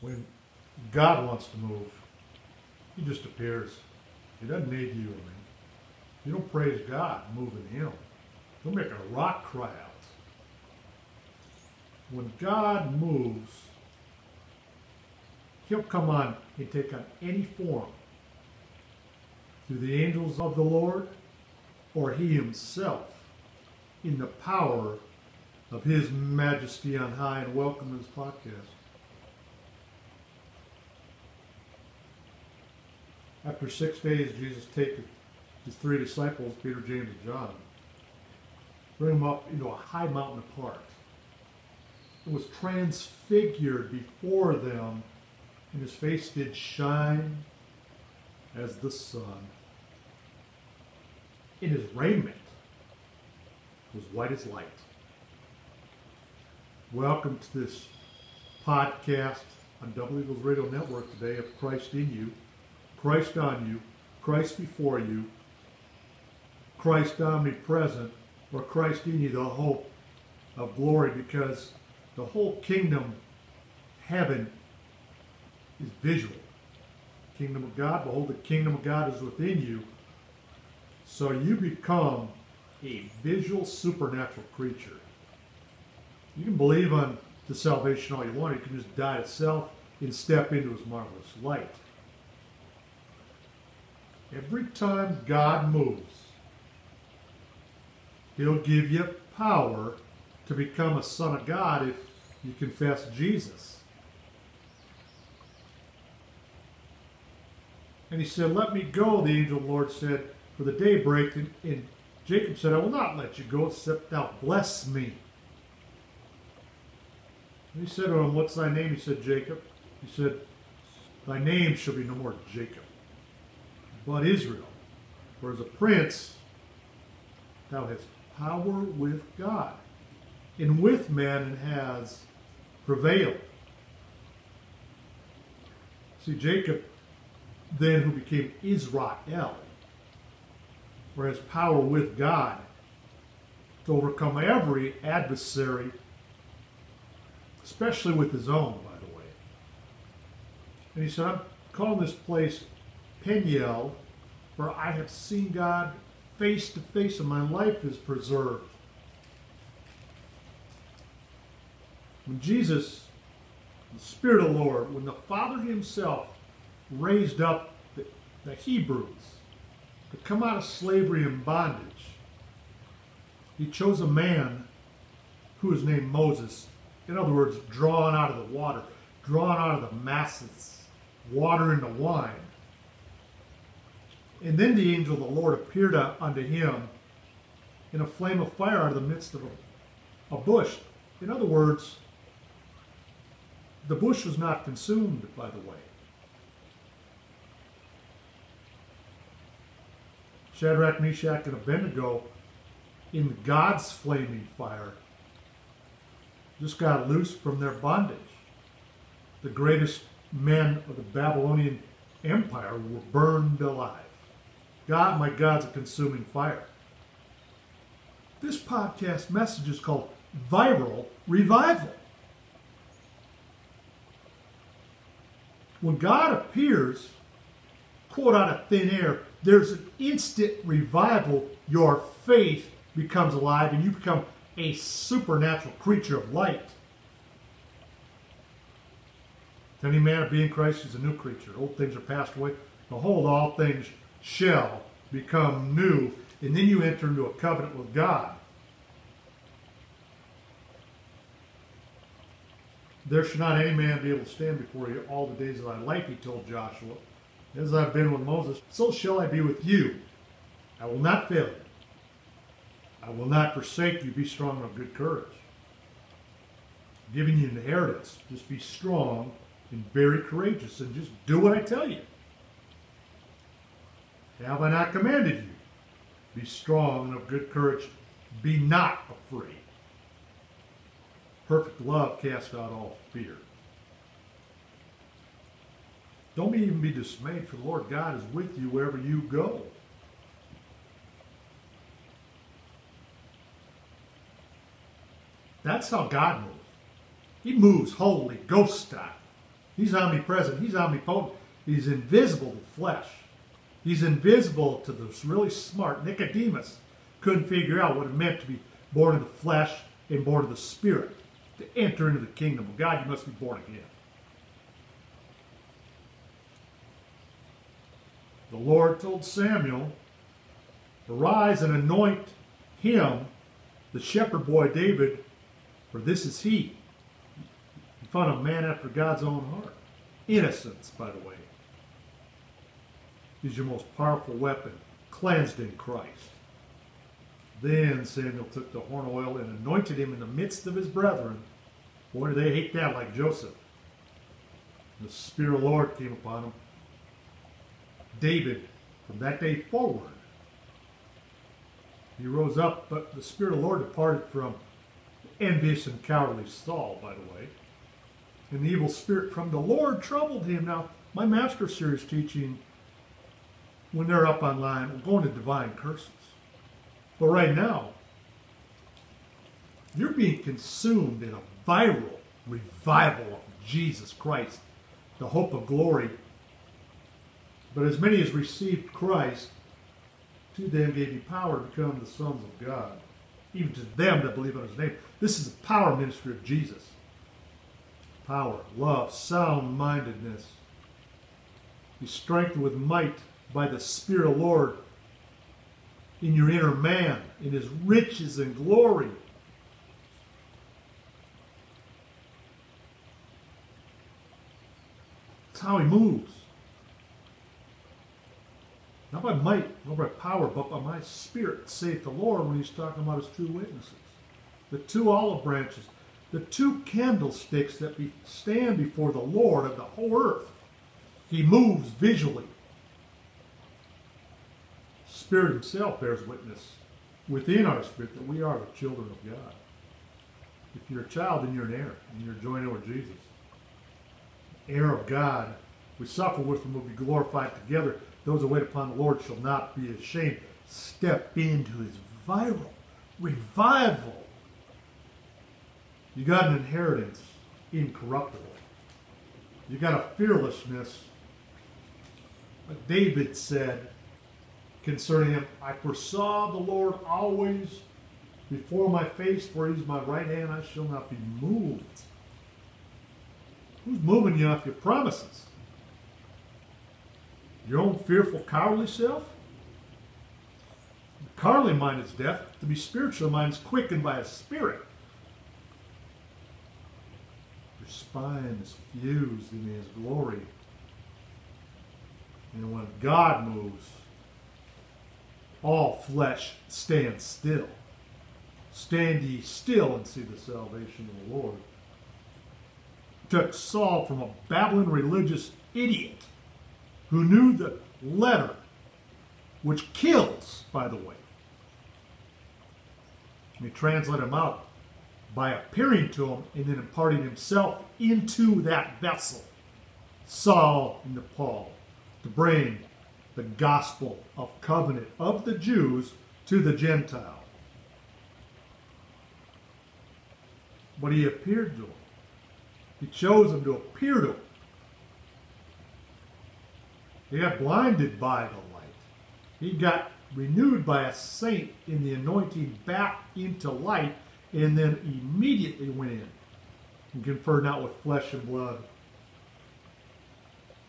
When God wants to move, He just appears. He doesn't need you or me. You don't praise God moving Him. He'll make a rock cry out. When God moves, He'll come on and take on any form through the angels of the Lord or He Himself in the power of His majesty on high. And welcome to this podcast. After six days, Jesus taketh his three disciples, Peter, James, and John, bring them up into a high mountain apart. It was transfigured before them, and his face did shine as the sun. And his raiment was white as light. Welcome to this podcast on Double Eagles Radio Network today of Christ in you, Christ on you, Christ before you, Christ omnipresent, or Christ in you, the hope of glory, because the whole kingdom, heaven, is visual. Kingdom of God, behold, the kingdom of God is within you. So you become a visual supernatural creature. You can believe on the salvation all you want. You can just die to self and step into his marvelous light. Every time God moves, he'll give you power to become a son of God if you confess Jesus. And he said, Let me go, the angel of the Lord said, for the daybreak. And, and Jacob said, I will not let you go except thou bless me. And he said to him, What's thy name? He said, Jacob. He said, Thy name shall be no more Jacob, but Israel. For as a prince, thou hast power with God, and with man, and has prevailed. See, Jacob, then who became Israel, or has power with God to overcome every adversary, especially with his own, by the way. And he said, I'm calling this place Peniel, for I have seen God face to face, and my life is preserved. When Jesus, the Spirit of the Lord, when the Father Himself raised up the, the Hebrews to come out of slavery and bondage, He chose a man who was named Moses. In other words, drawn out of the water, drawn out of the masses, water into wine. And then the angel of the Lord appeared unto him in a flame of fire out of the midst of a, a bush. In other words, the bush was not consumed, by the way. Shadrach, Meshach, and Abednego, in God's flaming fire, just got loose from their bondage. The greatest men of the Babylonian Empire were burned alive. God, my God's a consuming fire. This podcast message is called Viral Revival. When God appears, quote out of thin air, there's an instant revival. Your faith becomes alive and you become a supernatural creature of light. Any man be in Christ is a new creature. Old things are passed away. Behold, all things shall become new. And then you enter into a covenant with God. There shall not any man be able to stand before you all the days of thy life, he told Joshua. As I've been with Moses, so shall I be with you. I will not fail you. I will not forsake you. Be strong and of good courage. I'm giving you an inheritance. Just be strong and very courageous and just do what I tell you. Have I not commanded you? Be strong and of good courage. Be not afraid. Perfect love casts out all fear. Don't even be dismayed, for the Lord God is with you wherever you go. That's how God moves. He moves holy, ghost style. He's omnipresent. He's omnipotent. He's invisible to flesh. He's invisible to the really smart. Nicodemus couldn't figure out what it meant to be born of the flesh and born of the spirit. To enter into the kingdom of God, you must be born again. The Lord told Samuel, Arise and anoint him, the shepherd boy David, for this is he. He found a man after God's own heart. Innocence, by the way, is your most powerful weapon, cleansed in Christ. Then Samuel took the horn oil and anointed him in the midst of his brethren. Boy, did they hate that like Joseph. The Spirit of the Lord came upon him. David, from that day forward, he rose up, but the Spirit of the Lord departed from envious and cowardly Saul, by the way. And the evil spirit from the Lord troubled him. Now, my master series teaching, when they're up online, we're going to divine curses. But right now, you're being consumed in a viral revival of Jesus Christ, the hope of glory. But as many as received Christ, to them gave he power to become the sons of God, even to them that believe on his name. This is the power ministry of Jesus. Power, love, sound mindedness. Be strengthened with might by the Spirit of the Lord in your inner man, in his riches and glory. That's how he moves. Not by might, not by power, but by my spirit, saith the Lord, when he's talking about his two witnesses. The two olive branches, the two candlesticks that stand before the Lord of the whole earth. He moves visually. Spirit Himself bears witness within our spirit that we are the children of God. If you're a child, then you're an heir, and you're joined with Jesus. Heir of God, we suffer with Him, will be glorified together. Those who wait upon the Lord shall not be ashamed. Step into His viral revival. You got an inheritance incorruptible. You got a fearlessness. Like David said, concerning him. I foresaw the Lord always before my face, for he's my right hand, I shall not be moved. Who's moving you off your promises? Your own fearful, cowardly self? The carnally mind is death, to be spiritual mind is quickened by a spirit. Your spine is fused in his glory. And when God moves, all flesh stand still. Stand ye still and see the salvation of the Lord. Took Saul from a babbling religious idiot who knew the letter, which kills, by the way. And he translated him out by appearing to him and then imparting himself into that vessel, Saul into Paul, to bring the gospel of covenant of the Jews to the Gentile. But he appeared to him. He chose him to appear to him. He got blinded by the light. He got renewed by a saint in the anointing back into light and then immediately went in and conferred not with flesh and blood.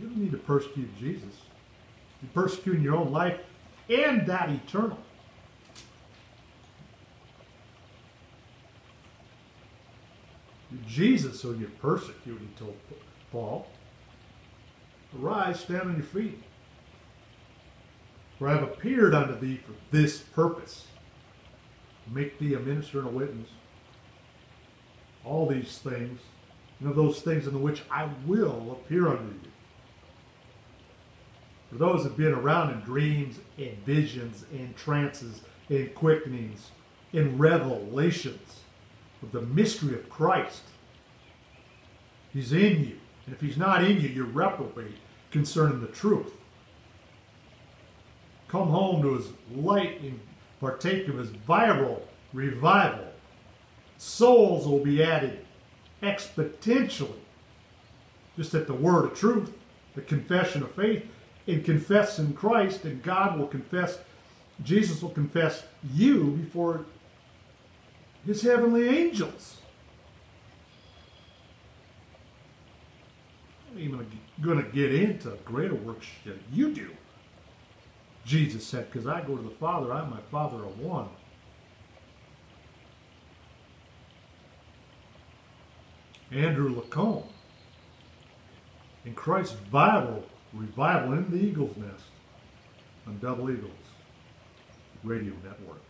You don't need to persecute Jesus. You're persecuting your own life and that eternal. Jesus who you persecute, he told Paul. Arise, stand on your feet. For I have appeared unto thee for this purpose. Make thee a minister and a witness. All these things, and of those things in the which I will appear unto you for those who've been around in dreams and visions and trances and quickenings and revelations of the mystery of Christ. He's in you. And if he's not in you, you're reprobate concerning the truth. Come home to his light and partake of his viral revival. Souls will be added exponentially just at the word of truth, the confession of faith, and confess in Christ, and God will confess, Jesus will confess you before his heavenly angels. I'm even going to get into greater works than you do. Jesus said, because I go to the Father, I and my Father are one. Andrew LaCombe in Christ's Bible revival in the Eagle's Nest on Double Eagles Radio Network.